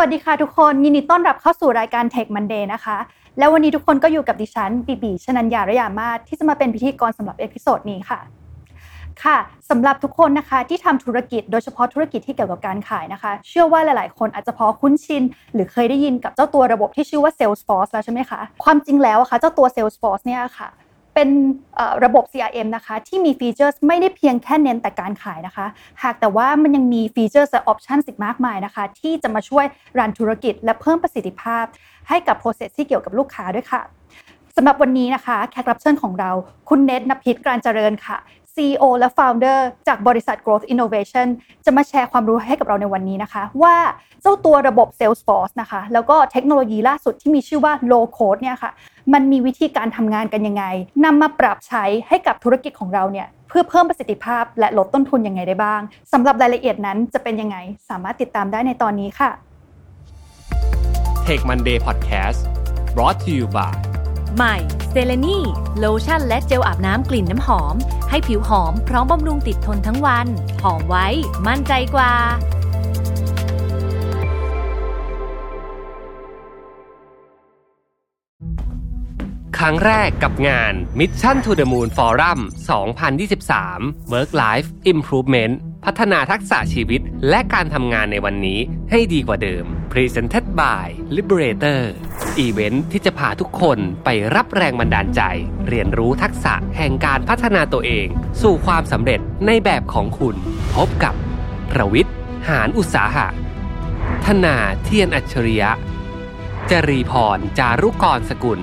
วัสดีค่ะทุกคนยินดีต้อนรับเข้าสู่รายการ Tech Monday นะคะ แล้ววันนี้ทุกคนก็อยู่กับดิฉันปีบีชนัญญาระยามาศที่จะมาเป็นพิธีกรสำหรับ episode นี้ค่ะค่ะสำหรับทุกคนนะคะที่ทำธุรกิจโดยเฉพาะธุรกิจที่เกี่ยวกับการขายนะคะ เชื่อว่าหลาย ๆ คนอาจจะพอคุ้นชิน หรือเคยได้ยินกับเจ้าตัวระบบที่ชื่อว่า Salesforce แล้วใช่ไหมคะ ความจริงแล้วอะค่ะเจ้าตัว Salesforce เนี่ยค่ะ เป็นระบบ CRM นะคะ ที่มี feature ไม่ได้เพียงแค่เน้นแต่การขายนะคะ หากแต่ว่ามันยังมีฟีเจอร์และออปชันสิกมากมายนะคะ ที่จะมาช่วยรันธุรกิจ และเพิ่มประสิทธิภาพ ให้กับ process ที่เกี่ยวกับลูกค้าด้วยค่ะสำหรับวันนี้นะคะแขกรับเชิญของเราคุณเนทนภิษการเจริญค่ะ CEO และ Founder จากบริษัท Growth Innovation จะมาแชร์ความรู้ให้กับเราในวันนี้นะคะ ว่าเจ้าตัวระบบ Salesforce นะคะ แล้วก็เทคโนโลยีล่าสุดที่มีชื่อว่า Low Code เนี่ยค่ะ มันมีวิธีการทำงานกันยังไงนำมาปรับใช้ให้กับธุรกิจของเราเนี่ยเพื่อเพิ่มประสิทธิภาพและลดต้นทุนยังไงได้บ้างสำหรับรายละเอียดนั้นจะเป็นยังไง สามารถติดตามได้ในตอนนี้ค่ะ Tech Monday Podcast brought to you by ใหม่เซเลนีโลชั่นและเจลอาบน้ำกลิ่นน้ำหอม ให้ผิวหอมพร้อมบำรุงติดทนทั้งวัน หอมไว้ มั่นใจกว่า ครั้งแรกกับงาน Mission to the Moon Forum 2023 Work Life Improvement พัฒนาทักษะชีวิตและการทำงานในวันนี้ให้ดีกว่าเดิม Presented by Liberator event ที่จะพาทุกคนไปรับแรงบันดาลใจ เรียนรู้ทักษะแห่งการพัฒนาตัวเอง สู่ความสำเร็จในแบบของคุณ พบกับประวิทย์หารอุตสาหะ ธนาเทียนอัจฉริยะ จรีพร จารุกรสกุล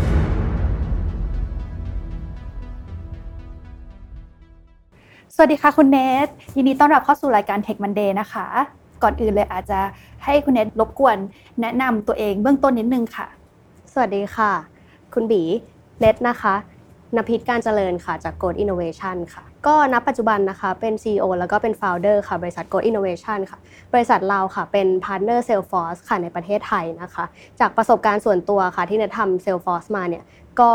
สวัสดีค่ะคุณเนทยินดีต้อนรับเข้าสู่รายการ Tech Monday นะคะ ก่อนอื่นเลยอาจจะให้คุณเนทรบกวนแนะนำตัวเองเบื้องต้นนิดนึงค่ะ สวัสดีค่ะ คุณบีเนทนะคะนภิษการเจริญค่ะจาก Growth Innovation ค่ะ ก็ณปัจจุบันนะคะเป็น CEO แล้วก็เป็น Founder ค่ะ บริษัท Growth Innovation ค่ะ บริษัทเราค่ะเป็น Partner Salesforce ค่ะในประเทศไทยนะคะ จากประสบการณ์ส่วนตัวค่ะที่เนททำ Salesforce มาเนี่ยก็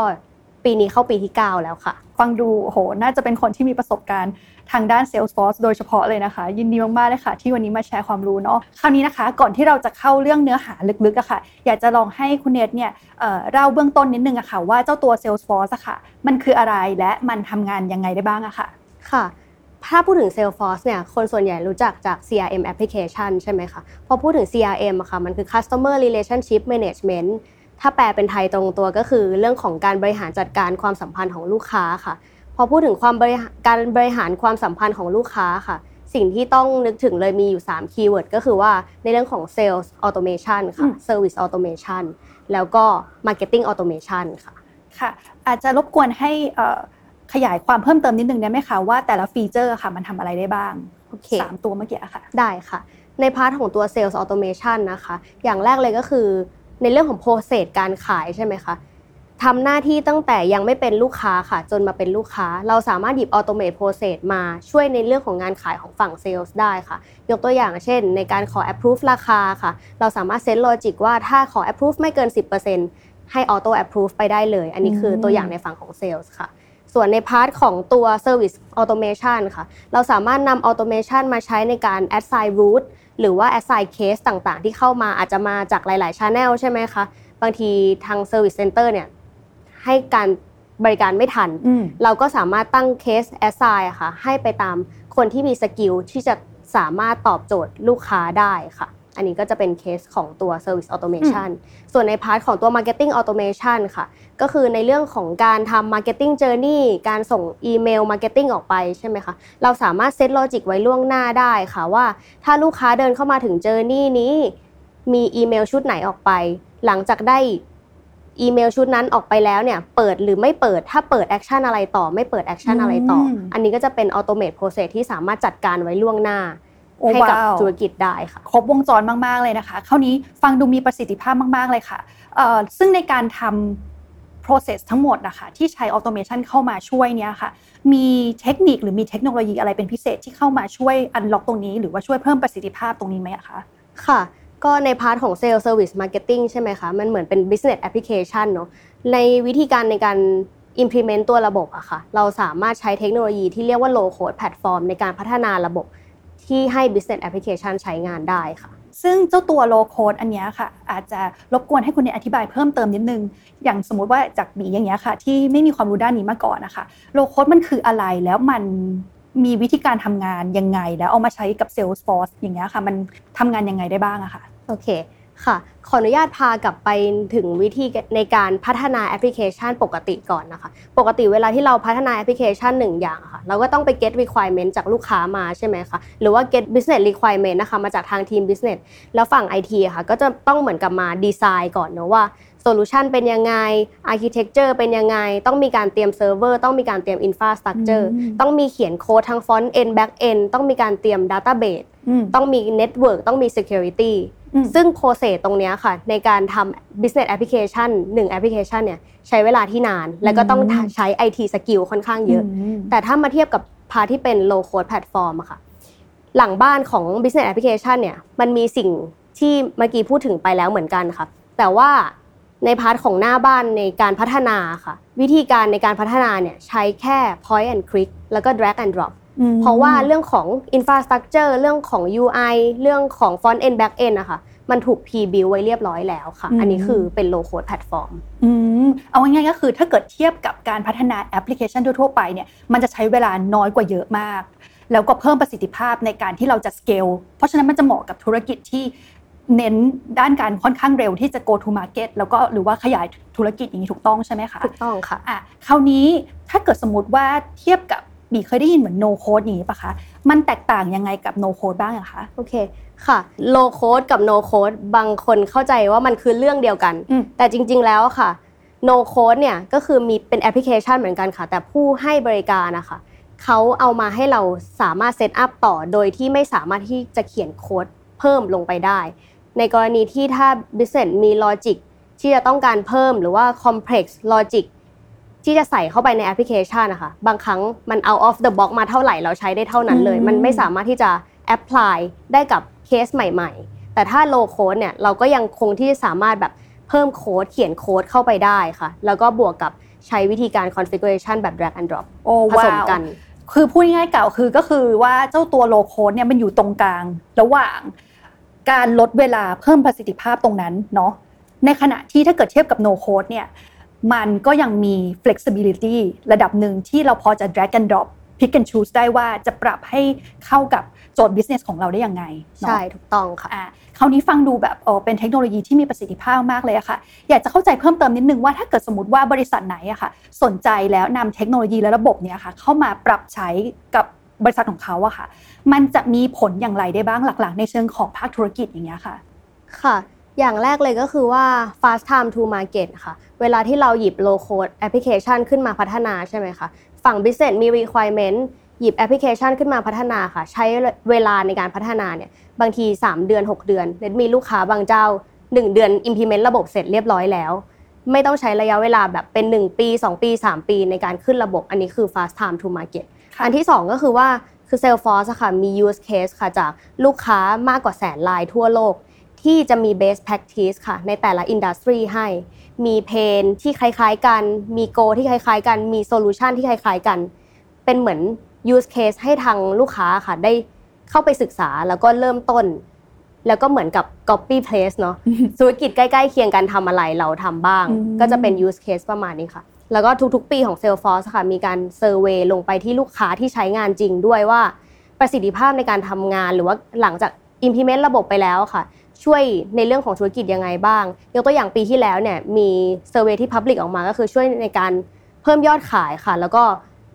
ปีนี้เข้าปีที่ 9 แล้วค่ะ ฟังดูโห น่าจะเป็นคนที่มีประสบการณ์ทางด้าน Salesforce โดยเฉพาะเลยนะคะ ยินดีมากๆเลยค่ะ ที่วันนี้มาแชร์ความรู้เนาะคราวนี้นะคะ ก่อนที่เราจะเข้าเรื่องเนื้อหาลึกๆอะค่ะ อยากจะลองให้คุณเนทเนี่ยเล่าเบื้องต้นนิดนึงอะค่ะว่าเจ้าตัว Salesforce อะค่ะ มันคืออะไรและมันทำงานยังไงได้บ้างอะค่ะค่ะถ้าพูดถึง Salesforce เนี่ย คนส่วนใหญ่รู้จักจาก CRM application ใช่ไหมคะ พอพูดถึง CRM อะค่ะ มันคือ Customer Relationship Management ถ้าแปลเป็นไทยตรงตัวก็คือ เรื่องของการบริหารจัดการความสัมพันธ์ของลูกค้าค่ะ พอพูดถึงความบริการบริหารความสัมพันธ์ของลูกค้าค่ะ สิ่งที่ต้องนึกถึงเลยมีอยู่ 3 คีย์เวิร์ดก็คือว่าในเรื่องของ Sales Automation ค่ะ Service Automation แล้วก็ Marketing Automation ค่ะค่ะ อาจจะรบกวนให้ขยายความเพิ่มเติมนิดนึงได้ไหมคะว่าแต่ละ feature ค่ะมันทำอะไรได้บ้างโอเคสามตัวเมื่อกี้ค่ะ ได้ค่ะ ใน part ของตัว Sales Automation นะคะ อย่างแรกเลยก็คือ ในเรื่องของ process การขายใช่ไหมคะทำหน้าที่ตั้งแต่ยังไม่เป็นลูกค้าค่ะ จนมาเป็นลูกค้า เราสามารถหยิบ automate process มาช่วยในเรื่องของงานขายของฝั่งเซลล์ได้ค่ะ ยกตัวอย่างเช่น ในการขอ approve ราคาค่ะ เราสามารถ set logic ว่าถ้าขอ approve ไม่เกิน 10%ให้ auto approve ไปได้เลย อันนี้คือตัวอย่างในฝั่งของเซลล์ค่ะ ส่วนใน part ของตัว Service Automation ค่ะ เราสามารถนำ Automation มาใช้ในการ assign route หรือว่า assign case ต่างๆ ที่เข้ามาอาจจะมาจากหลาย ๆ channel ใช่ไหมคะ บางทีทาง Service Center เนี่ยให้การบริการไม่ทัน เราก็สามารถตั้ง case assign ค่ะ ให้ไปตามคนที่มี skill ที่จะสามารถตอบโจทย์ลูกค้าได้ค่ะ อันนี้ก็จะเป็นเคสของตัว Service Automation ส่วนใน part ของตัว Marketing Automation ค่ะ ก็คือในเรื่องของการทำ Marketing Journey การส่งอีเมล Marketing ออกไปใช่ไหมคะ เราสามารถ set logic ไว้ล่วงหน้าได้ค่ะว่า ถ้าลูกค้าเดินเข้ามาถึง Journey นี้ มีอีเมลชุดไหนออกไป หลังจากได้อีเมลชุดนั้นออกไปแล้วเนี่ยเปิดหรือไม่เปิดถ้าเปิด action อะไรต่อไม่เปิด action อะไรต่อ อันนี้ก็จะเป็น automate process ที่สามารถจัดการไว้ล่วงหน้า ให้กับธุรกิจได้ค่ะ ครบวงจรมากๆเลยนะคะ คราวนี้ฟังดูมีประสิทธิภาพมากๆเลยค่ะ ซึ่งในการทำ process ทั้งหมดนะคะที่ใช้ automation เข้ามาช่วยเนี่ยค่ะ มีเทคนิคหรือมีเทคโนโลยีอะไรเป็นพิเศษที่เข้ามาช่วย unlock ตรงนี้ หรือว่าช่วยเพิ่มประสิทธิภาพตรงนี้ไหมคะ ค่ะก็ในพาร์ทของ Sales Service Marketing ใช่ไหมคะ มันเหมือนเป็น business application เนาะในวิธีการในการ implement ตัวระบบอะค่ะ เราสามารถใช้เทคโนโลยีที่เรียกว่า low code platform ในการพัฒนาระบบ ที่ให้ business application ใช้งานได้ค่ะ ซึ่งเจ้าตัวโลโคดอันนี้ค่ะ อาจจะรบกวนให้คุณอธิบายเพิ่มเติมนิดนึง อย่างสมมุติว่าจากบีอย่างเงี้ยค่ะ ที่ไม่มีความรู้ด้านนี้มาก่อนนะคะโลโคดมันคืออะไรแล้วมันมีวิธีการทำงานยังไง แล้วเอามาใช้กับ Salesforce อย่างเงี้ยค่ะ มันทำงานยังไงได้บ้างอะค่ะโอเค ค่ะ ขออนุญาตพากลับไปถึงวิธีในการพัฒนาแอปพลิเคชันปกติก่อนนะคะ ปกติเวลาที่เราพัฒนาแอปพลิเคชันหนึ่งอย่างค่ะ เราก็ต้องไป get requirement จากลูกค้ามาใช่ไหมคะ หรือว่า get business requirement นะคะ มาจากทางทีม business แล้วฝั่ง IT ค่ะ ก็จะต้องเหมือนกับมาดีไซน์ก่อนเนะว่า solution เป็นยังไง architecture เป็นยังไง ต้องมีการเตรียมเซิร์ฟเวอร์ ต้องมีการเตรียม infrastructure ต้องมีเขียนโค้ดทั้ง front end back end ต้องมีการเตรียม database ต้องมี network ต้องมี security ซึ่ง process ตรงนี้ค่ะ ในการทำ business application หนึ่งแอปพลิเคชันเนี่ยใช้เวลาที่นาน แล้วก็ต้องใช้ IT สกิลค่อนข้างเยอะ แต่ถ้ามาเทียบกับพาที่เป็น low code platform อะค่ะ หลังบ้านของ business application เนี่ยมันมีสิ่งที่เมื่อกี้พูดถึงไปแล้วเหมือนกันค่ะ แต่ว่าใน part ของหน้าบ้านในการพัฒนาค่ะ วิธีการในการพัฒนาเนี่ยใช้แค่ point and click แล้วก็ drag and drop เพราะว่าเรื่องของ infrastructure เรื่องของ UI เรื่องของ front end back end นะคะมันถูก pre-build ไว้เรียบร้อยแล้วค่ะ อันนี้คือเป็น low code platform อืมเอาง่ายๆก็คือถ้าเกิดเทียบกับการพัฒนาแอปพลิเคชันทั่วๆไปเนี่ยมันจะใช้เวลาน้อยกว่าเยอะมาก แล้วก็เพิ่มประสิทธิภาพในการที่เราจะ scale เพราะฉะนั้นมันจะเหมาะกับธุรกิจที่เน้นด้านการค่อนข้างเร็วที่จะ go to market แล้วก็หรือว่าขยายธุรกิจอย่างนี้ถูกต้องใช่ไหมคะถูกต้องค่ะอะคราวนี้ถ้าเกิดสมมติว่าเทียบกับ บีเคยได้ยินเหมือน no code อย่างนี้ปะคะ มันแตกต่างยังไงกับ no code บ้างอะคะ โอเคค่ะ low code กับ no code บางคนเข้าใจว่ามันคือเรื่องเดียวกันแต่จริง ๆ แล้วค่ะ no code เนี่ยก็คือมีเป็นแอปพลิเคชันเหมือนกันค่ะ แต่ผู้ให้บริการนะคะเขาเอามาให้เราสามารถ set up ต่อโดยที่ไม่สามารถที่จะเขียนโค้ดเพิ่มลงไปได้ ในกรณีที่ถ้า business มี logic ที่จะต้องการเพิ่มหรือว่า complex logic ที่จะใส่เข้าไปในแอปพลิเคชันนะคะบางครั้งมัน out of the box มาเท่าไหร่เราใช้ได้เท่านั้นเลย มันไม่สามารถที่จะ apply ได้กับเคสใหม่ ๆ แต่ถ้า low code เนี่ยเราก็ยังคงที่สามารถแบบเพิ่มโค้ดเขียนโค้ดเข้าไปได้ค่ะ แล้วก็บวกกับใช้วิธีการ configuration แบบ drag and drop ผสมกัน คือพูดง่ายๆเก่าคือก็คือว่าเจ้าตัว low code เนี่ยมันอยู่ตรงกลาง ระหว่างการลดเวลาเพิ่มประสิทธิภาพตรงนั้นเนาะในขณะที่ถ้าเกิดเทียบกับ no code เนี่ย มันก็ยังมี flexibility ระดับหนึ่งที่เราพอจะ drag and drop pick and choose ได้ว่าจะปรับให้เข้ากับโจทย์ business ของเราได้ยังไง ใช่ ถูกต้องค่ะคราวนี้ฟังดูแบบเออเป็นเทคโนโลยีที่มีประสิทธิภาพมากเลยอะค่ะ อยากจะเข้าใจเพิ่มเติมนิดนึงว่าถ้าเกิดสมมติว่าบริษัทไหนอะค่ะ สนใจแล้วนำเทคโนโลยีและระบบเนี้ยค่ะ เข้ามาปรับใช้กับบริษัทของเขาอะค่ะ มันจะมีผลอย่างไรได้บ้างหลักๆ ในเชิงของภาคธุรกิจอย่างเงี้ยค่ะ ค่ะ อย่างแรกเลยก็คือว่า fast time to market ค่ะ เวลาที่เราหยิบ low code application ขึ้นมาพัฒนาใช่ไหมคะ ฝั่ง business มี requirement หยิบแอปพลิเคชันขึ้นมาพัฒนาค่ะ ใช้เวลาในการพัฒนาเนี่ยบางที 3 เดือน 6 เดือนเนทมีลูกค้าบางเจ้า 1 เดือน implement ระบบเสร็จเรียบร้อยแล้ว ไม่ต้องใช้ระยะเวลาแบบเป็น 1 ปี 2 ปี 3 ปีในการขึ้นระบบ อันนี้คือ fast time to market อันที่ 2 ก็คือว่าคือ Salesforce ค่ะมี use case ค่ะจากลูกค้ามากกว่าแสนรายทั่วโลก ที่จะมี best practice ค่ะ ในแต่ละ industry ให้ มี pain ที่คล้ายๆกัน มี goal ที่คล้ายๆ กัน มีโซลูชันที่คล้ายๆกัน เป็นเหมือน use case ให้ทางลูกค้าค่ะ ได้เข้าไปศึกษาแล้วก็เริ่มต้น แล้วก็เหมือนกับ copy paste เนาะธุรกิจใกล้ๆเคียงกันทำอะไรเราทำบ้าง ก็จะเป็น use case ประมาณนี้ค่ะ แล้วก็ทุกๆ ปีของ Salesforce ค่ะ มีการ survey ลงไปที่ลูกค้าที่ใช้งานจริงด้วยว่าประสิทธิภาพในการทำงานหรือว่าหลังจาก implement ระบบไปแล้วค่ะ ช่วยในเรื่องของธุรกิจยังไงบ้าง ยกตัวอย่างปีที่แล้วเนี่ยมี survey ที่ public ออกมาก็คือช่วยในการเพิ่มยอดขายค่ะ แล้วก็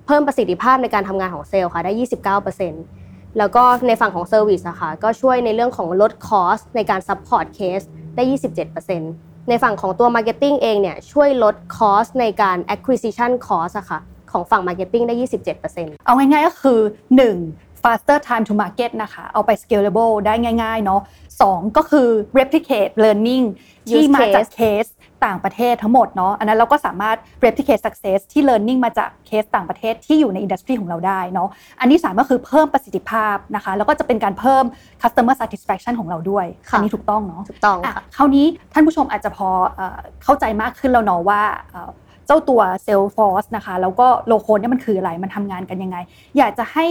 เพิ่มประสิทธิภาพในการทำงานของเซลล์ค่ะได้ 29%แล้วก็ในฝั่งของ service อะค่ะก็ช่วยในเรื่องของลด cost ในการ support case ได้ 27%ในฝั่งของตัว Marketing เองเนี่ยช่วยลด cost ในการ acquisition cost อะค่ะของฝั่ง Marketing ได้ 27%เอาง่ายๆก็คือ 1 faster time to market นะคะ เอาไป scalable ได้ง่ายๆเนาะสองก็คือ replicate learning ที่ Use มาจาก case เคสต่างประเทศทั้งหมดเนาะอันนั้นเราก็สามารถ replicate success ที่ learning มาจากเคสต่างประเทศที่อยู่ในอินดัสทรีของเราได้เนาะอันที่สามก็คือเพิ่มประสิทธิภาพนะคะแล้วก็จะเป็นการเพิ่ม customer satisfaction ของเราด้วยค่ะอันี้ถูกต้องเนาะถูกต้องอะค่ะคราวนี้ท่านผู้ชมอาจจะพอเอ่อเข้าใจมากขึ้นแล้วเนาะว่า เจ้าตัว Salesforce นะคะแล้วก็โลโคเนี่ยมันคืออะไรมันทำงานกันยังไง อยากจะให้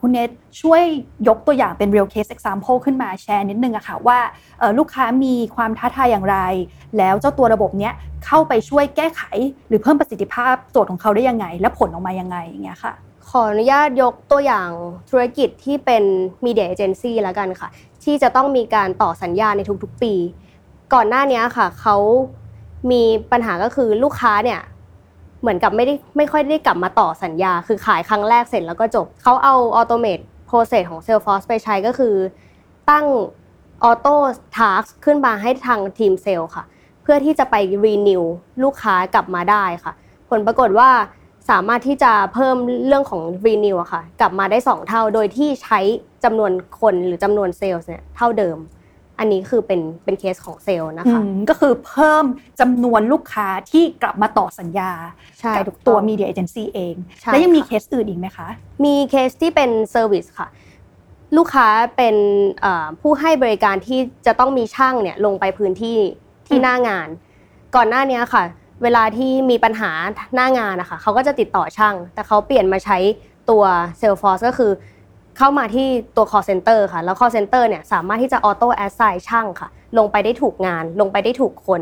คุณเนทช่วยยกตัวอย่างเป็น real case example ขึ้นมาแชร์นิดนึงอะค่ะว่าลูกค้ามีความท้าทายอย่างไร แล้วเจ้าตัวระบบเนี้ยเข้าไปช่วยแก้ไข หรือเพิ่มประสิทธิภาพโจทย์ของเขาได้ยังไง และผลออกมายังไงอย่างเงี้ยค่ะขออนุญาตยกตัวอย่างธุรกิจที่เป็น Media Agency แล้วกันค่ะ ที่จะต้องมีการต่อสัญญาในทุกๆปี ก่อนหน้านี้ค่ะเขามีปัญหาก็คือลูกค้าเนี่ย เหมือนกับไม่ได้ไม่ค่อยได้กลับมาต่อสัญญา คือขายครั้งแรกเสร็จแล้วก็จบเขาเอา Automate Process ของ Salesforce ไปใช้ก็คือ ตั้ง Auto Task ขึ้นมาให้ทางทีมเซลล์ค่ะ เพื่อที่จะไป Renew ลูกค้ากลับมาได้ค่ะ ผลปรากฏว่าสามารถที่จะเพิ่มเรื่องของ renew อะค่ะ กลับมาได้ 2 เท่าโดยที่ใช้จำนวนคนหรือจำนวนเซลล์เนี่ยเท่าเดิม อันนี้คือเป็นเป็นเคสของเซลล์นะคะอืมก็คือเพิ่มจำนวนลูกค้าที่กลับมาต่อสัญญาใช่กับตัว media agency เองใช่แล้วยังมีค่ะเคสอื่นอีกไหมคะ มีเคสที่เป็น service ค่ะ ลูกค้าเป็นเอ่อผู้ให้บริการที่จะต้องมีช่างเนี่ยลงไปพื้นที่ที่อืมหน้างาน ก่อนหน้านี้ค่ะ เวลาที่มีปัญหาหน้างานนะคะเขาก็จะติดต่อช่าง แต่เขาเปลี่ยนมาใช้ตัว Salesforce ก็คือ เข้ามาที่ตัว call center ค่ะ แล้ว call center เนี่ยสามารถที่จะ auto assign ช่างค่ะ ลงไปได้ถูกงาน ลงไปได้ถูกคน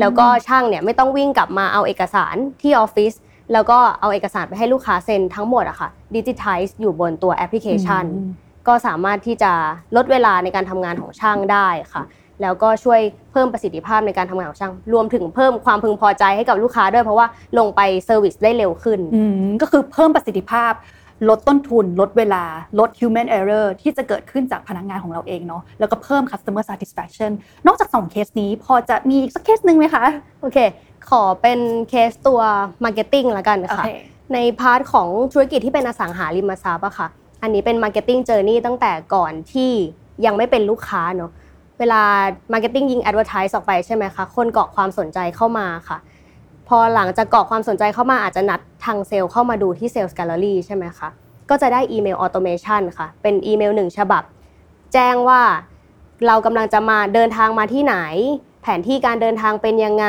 แล้วก็ช่างเนี่ยไม่ต้องวิ่งกลับมาเอาเอกสารที่ออฟฟิศแล้วก็เอาเอกสารไปให้ลูกค้าเซ็นทั้งหมดอะค่ะดิจิทัลอยู่บนตัวแอปพลิเคชันอืมก็สามารถที่จะลดเวลาในการทำงานของช่างได้ค่ะ แล้วก็ช่วยเพิ่มประสิทธิภาพในการทำงานของช่าง รวมถึงเพิ่มความพึงพอใจให้กับลูกค้าด้วยเพราะว่าลงไป service ได้เร็วขึ้นอืมก็คือเพิ่มประสิทธิภาพ ลดต้นทุน ลดเวลา ลด human error ที่จะเกิดขึ้นจากพนักงานของเราเองเนาะแล้วก็เพิ่ม customer satisfaction นอกจากสองเคสนี้พอจะมีอีกสักเคสหนึ่งไหมคะ โอเค ขอเป็นเคสตัว Marketing ละกันโอเคค่ะ ใน part ของธุรกิจที่เป็นอสังหาริมทรัพย์อะค่ะ อันนี้เป็น Marketing Journey ตั้งแต่ก่อนที่ยังไม่เป็นลูกค้าเนาะเวลา Marketing ยิง Advertise ออกไปใช่ไหมคะ คนกรอกความสนใจเข้ามาค่ะ พอหลังจากกรอกความสนใจเข้ามาอาจจะนัดทางเซลล์เข้ามาดูที่ Sales Gallery ใช่ไหมคะ ก็จะได้อีเมล automation ค่ะ เป็นอีเมลหนึ่งฉบับ แจ้งว่าเรากำลังจะมาเดินทางมาที่ไหน แผนที่การเดินทางเป็นยังไง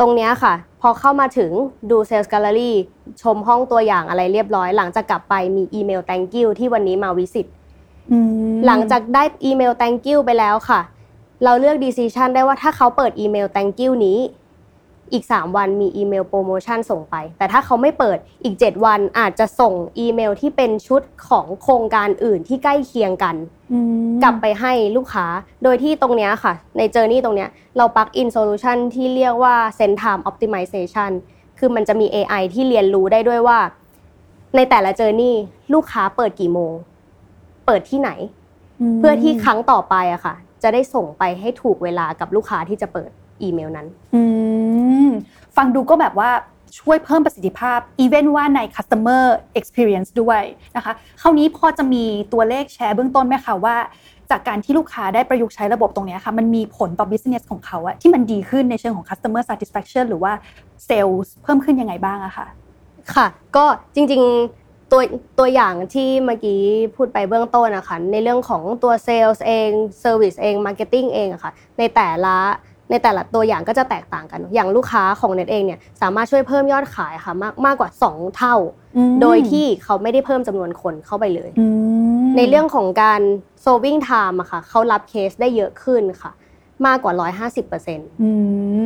ตรงเนี้ยค่ะ พอเข้ามาถึงดู Sales Gallery ชมห้องตัวอย่างอะไรเรียบร้อย หลังจากกลับไปมีอีเมล thank you ที่วันนี้มา visit อืมหลังจากได้อีเมล thank you ไปแล้วค่ะ เราเลือก decision ได้ว่าถ้าเขาเปิดอีเมล thank you นี้ อีก 3 วันมีอีเมลโปรโมชั่นส่งไป แต่ถ้าเขาไม่เปิดอีก 7 วันอาจจะส่งอีเมลที่เป็นชุดของโครงการอื่นที่ใกล้เคียงกันอืมกลับไปให้ลูกค้าโดยที่ตรงเนี้ยค่ะ ใน journey ตรงเนี้ยเรา plug in โซลูชันที่เรียกว่า Send Time Optimization คือมันจะมี AI ที่เรียนรู้ได้ด้วยว่า ในแต่ละ journey ลูกค้าเปิดกี่โมง เปิดที่ไหนมเพื่อที่ครั้งต่อไปอะค่ะ จะได้ส่งไปให้ถูกเวลากับลูกค้าที่จะเปิด อีเมลนั้นอืมฟังดูก็แบบว่าช่วยเพิ่มประสิทธิภาพ อีเวนว่าใน customer experience ด้วยนะคะคราวนี้พอจะมีตัวเลขแชร์เบื้องต้นไหมคะว่า จากการที่ลูกค้าได้ประยุกต์ใช้ระบบตรงเนี้ยค่ะ มันมีผลต่อ business ของเขาอะที่มันดีขึ้นในเชิงของ customer satisfaction หรือว่า sales เพิ่มขึ้นยังไงบ้างอะค่ะค่ะ ก็จริงๆตัวตัวอย่างที่เมื่อกี้พูดไปเบื้องต้นนะคะในเรื่องของตัวเซลล์เองservice เอง marketing เองอะค่ะในแต่ละ ในแต่ละตัวอย่างก็จะแตกต่างกัน อย่างลูกค้าของเนทเองเนี่ยสามารถช่วยเพิ่มยอดขายค่ะมากมากกว่า 2 เท่าอืมโดยที่เขาไม่ได้เพิ่มจำนวนคนเข้าไปเลยอืมในเรื่องของการ solving time อะค่ะเขารับเคสได้เยอะขึ้นค่ะ มากกว่า 150%อื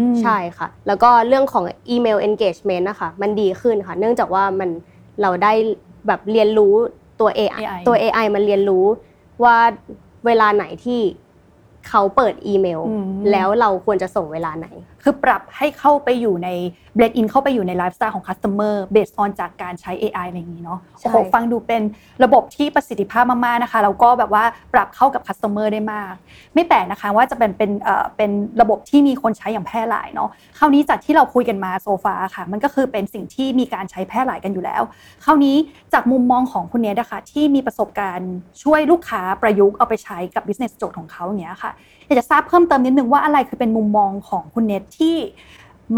มใช่ค่ะ แล้วก็เรื่องของอีเมล engagement นะคะมันดีขึ้นค่ะ เนื่องจากว่ามันเราได้แบบเรียนรู้ตัว AI, AI ตัว AI มันเรียนรู้ว่าเวลาไหนที่ เขาเปิดอีเมลอืมแล้วเราควรจะส่งเวลาไหน คือปรับให้เข้าไปอยู่ใน blend in เข้าไปอยู่ในไลฟ์สไตล์ของ customer based on จากการใช้ AI อะไรอย่างนี้เนาะโอ้โหฟังดูเป็นระบบที่ประสิทธิภาพมากๆนะคะแล้วก็แบบว่าปรับเข้ากับ customer ได้มาก ไม่แปลกนะคะว่าจะเป็นเป็นเอ่อเป็นระบบที่มีคนใช้อย่างแพร่หลายเนาะคราวนี้จากที่เราคุยกันมา so far ค่ะมันก็คือเป็นสิ่งที่มีการใช้แพร่หลายกันอยู่แล้ว คราวนี้จากมุมมองของคุณเนทนะคะที่มีประสบการณ์ช่วยลูกค้าประยุกต์เอาไปใช้กับ business โจทย์ของเขาอย่างเงี้ยค่ะ อยากจะทราบเพิ่มเติมนิดนึงว่าอะไรคือเป็นมุมมองของคุณเนทที่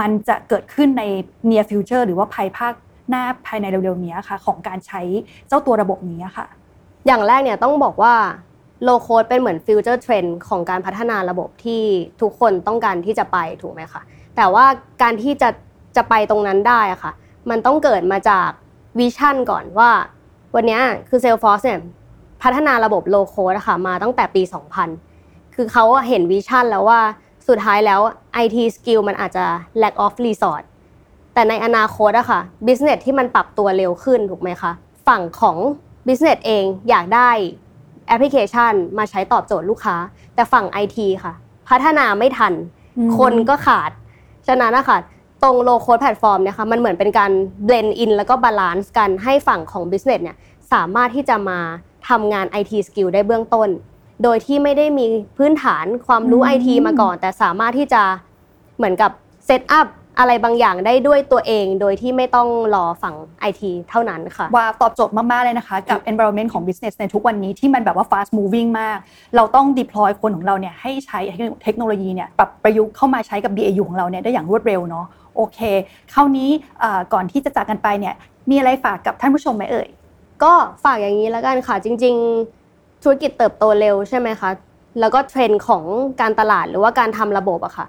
มันจะเกิดขึ้นใน near future หรือว่าภายภาคหน้าภายในเร็วๆนี้ค่ะ ของการใช้เจ้าตัวระบบนี้ค่ะ อย่างแรกเนี่ยต้องบอกว่า low code เป็นเหมือน future trend ของการพัฒนาระบบที่ทุกคนต้องการที่จะไปถูกไหมคะแต่ว่าการที่จะจะไปตรงนั้นได้อะค่ะ มันต้องเกิดมาจาก vision ก่อนว่า วันนี้คือ Salesforce เนี่ยพัฒนาระบบ low code อะค่ะมาตั้งแต่ปี 2000 คือเขาเห็น vision แล้วว่าสุดท้ายแล้ว IT skill มันอาจจะ lack of resource แต่ในอนาคตอะค่ะ business ที่มันปรับตัวเร็วขึ้นถูกไหมคะ ฝั่งของ business เองอยากได้แอปพลิเคชันมาใช้ตอบโจทย์ลูกค้า แต่ฝั่ง IT ค่ะ พัฒนาไม่ทันอืมคนก็ขาด ฉะนั้นนะคะตรงโลโค d แพลตฟอร์มเนี่ยค่ะมันเหมือนเป็นการ blend in แล้วก็ balance กันให้ฝั่งของ business เนี่ยสามารถที่จะมาทำงาน IT skill ได้เบื้องต้น โดยที่ไม่ได้มีพื้นฐานความรู้อืม IT มาก่อน แต่สามารถที่จะเหมือนกับ set up อะไรบางอย่างได้ด้วยตัวเอง โดยที่ไม่ต้องรอฝั่ง IT เท่านั้นค่ะ ว่าตอบโจทย์มาก ๆ เลยนะคะ กับ environment ของ business ในทุกวันนี้ที่มันแบบว่า fast moving มาก เราต้อง deploy คนของเราเนี่ยให้ใช้เทคโนโลยีเนี่ยปรับประยุกต์เข้ามาใช้กับ BAU ของเราเนี่ยได้อย่างรวดเร็วเนาะโอเค คราวนี้เอ่อก่อนที่จะจากกันไปเนี่ยมีอะไรฝากกับท่านผู้ชมไหมเอ่ยก็ฝากอย่างนี้แล้วกันค่ะจริง ๆ ธุรกิจเติบโตเร็วใช่ไหมคะ แล้วก็เทรนด์ของการตลาดหรือว่าการทำระบบอะค่ะ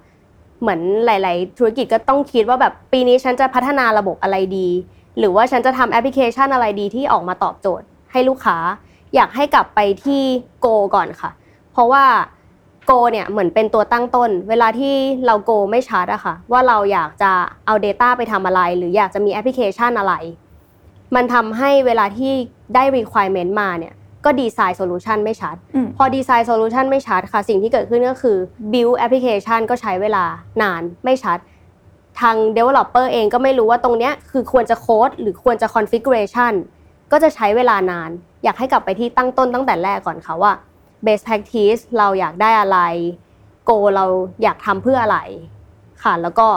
เหมือนหลาย ๆ ธุรกิจก็ต้องคิดว่าแบบปีนี้ฉันจะพัฒนาระบบอะไรดี หรือว่าฉันจะทำแอปพลิเคชันอะไรดีที่ออกมาตอบโจทย์ให้ลูกค้า อยากให้กลับไปที่ Go ก่อนค่ะ เพราะว่า Go เนี่ยเหมือนเป็นตัวตั้งต้น เวลาที่เรา Go ไม่ชัดอะค่ะ ว่าเราอยากจะเอา Data ไปทำอะไร หรืออยากจะมีแอปพลิเคชันอะไร มันทำให้เวลาที่ได้ requirement มาเนี่ย ก็ design solution ไม่ชัดอืมพอ design solution ไม่ชัดค่ะ สิ่งที่เกิดขึ้นก็คือ build application ก็ใช้เวลานานไม่ชัด ทาง developer เองก็ไม่รู้ว่าตรงเนี้ยคือควรจะโค้ดหรือควรจะ configuration ก็จะใช้เวลานาน อยากให้กลับไปที่ตั้งต้นตั้งแต่แรกก่อนค่ะว่า best practice เราอยากได้อะไร go เราอยากทำเพื่ออะไรค่ะ แล้วก็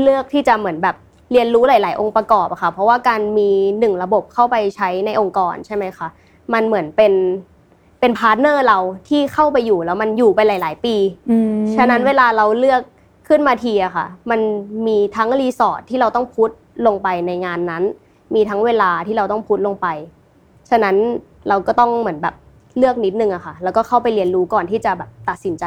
เลือกที่จะเหมือนแบบเรียนรู้หลาย ๆ องค์ประกอบอะค่ะ เพราะว่าการมีหนึ่งระบบเข้าไปใช้ในองค์กรใช่ไหมคะ มันเหมือนเป็นเป็น partner เราที่เข้าไปอยู่แล้วมันอยู่ไปหลาย ๆ ปีอืมฉะนั้นเวลาเราเลือกขึ้นมาทีอะค่ะ มันมีทั้งรีสอร์ทที่เราต้องพุทลงไปในงานนั้น มีทั้งเวลาที่เราต้องพุทลงไป ฉะนั้นเราก็ต้องเหมือนแบบเลือกนิดนึงอะค่ะ แล้วก็เข้าไปเรียนรู้ก่อนที่จะแบบตัดสินใจ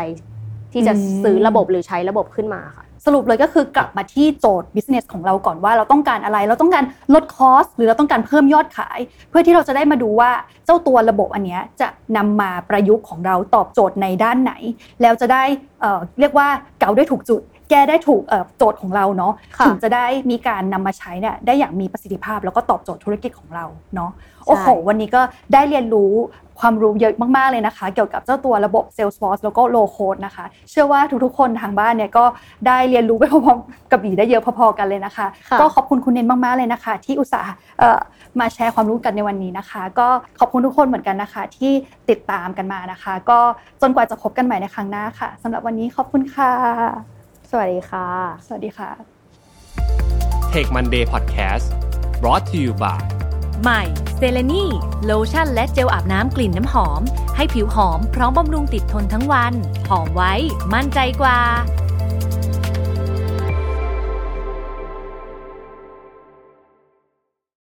ที่จะซื้อระบบหรือใช้ระบบขึ้นมาค่ะ สรุปเลยก็คือกลับมาที่โจทย์ business ของเราก่อนว่าเราต้องการอะไร เราต้องการลดคอสหรือเราต้องการเพิ่มยอดขาย เพื่อที่เราจะได้มาดูว่าเจ้าตัวระบบอันเนี้ยจะนำมาประยุกต์ของเราตอบโจทย์ในด้านไหน แล้วจะได้เเรียกว่าเกาได้ถูกจุด แก้ได้ถูกเอ่อโจทย์ของเราเนาะค่ะถึงจะได้มีการนำมาใช้เนี่ยได้อย่างมีประสิทธิภาพ แล้วก็ตอบโจทย์ธุรกิจของเราเนาะโอ้โหวันนี้ก็ได้เรียนรู้ความรู้เยอะมาก ๆ เลยนะคะ เกี่ยวกับเจ้าตัวระบบ Salesforce แล้วก็ Low Code นะคะ เชื่อว่าทุกๆ คนทางบ้านเนี่ยก็ได้เรียนรู้ไปพร้อมๆกับบีได้เยอะพอๆกันเลยนะคะค่ะก็ขอบคุณคุณเนนมากๆเลยนะคะ ที่อุตส่าห์เอ่อมาแชร์ความรู้กันในวันนี้นะคะ ก็ขอบคุณทุกคนเหมือนกันนะคะ ที่ติดตามกันมานะคะ ก็จนกว่าจะพบกันใหม่ในครั้งหน้าค่ะสำหรับวันนี้ขอบคุณค่ะ สวัสดีค่ะ สวัสดีค่ะ Tech Monday Podcast brought to you by ใหม่เซเลนีโลชั่นและเจลอาบน้ำกลิ่นน้ำหอม ให้ผิวหอมพร้อมบำรุงติดทนทั้งวัน หอมไว้ มั่นใจกว่า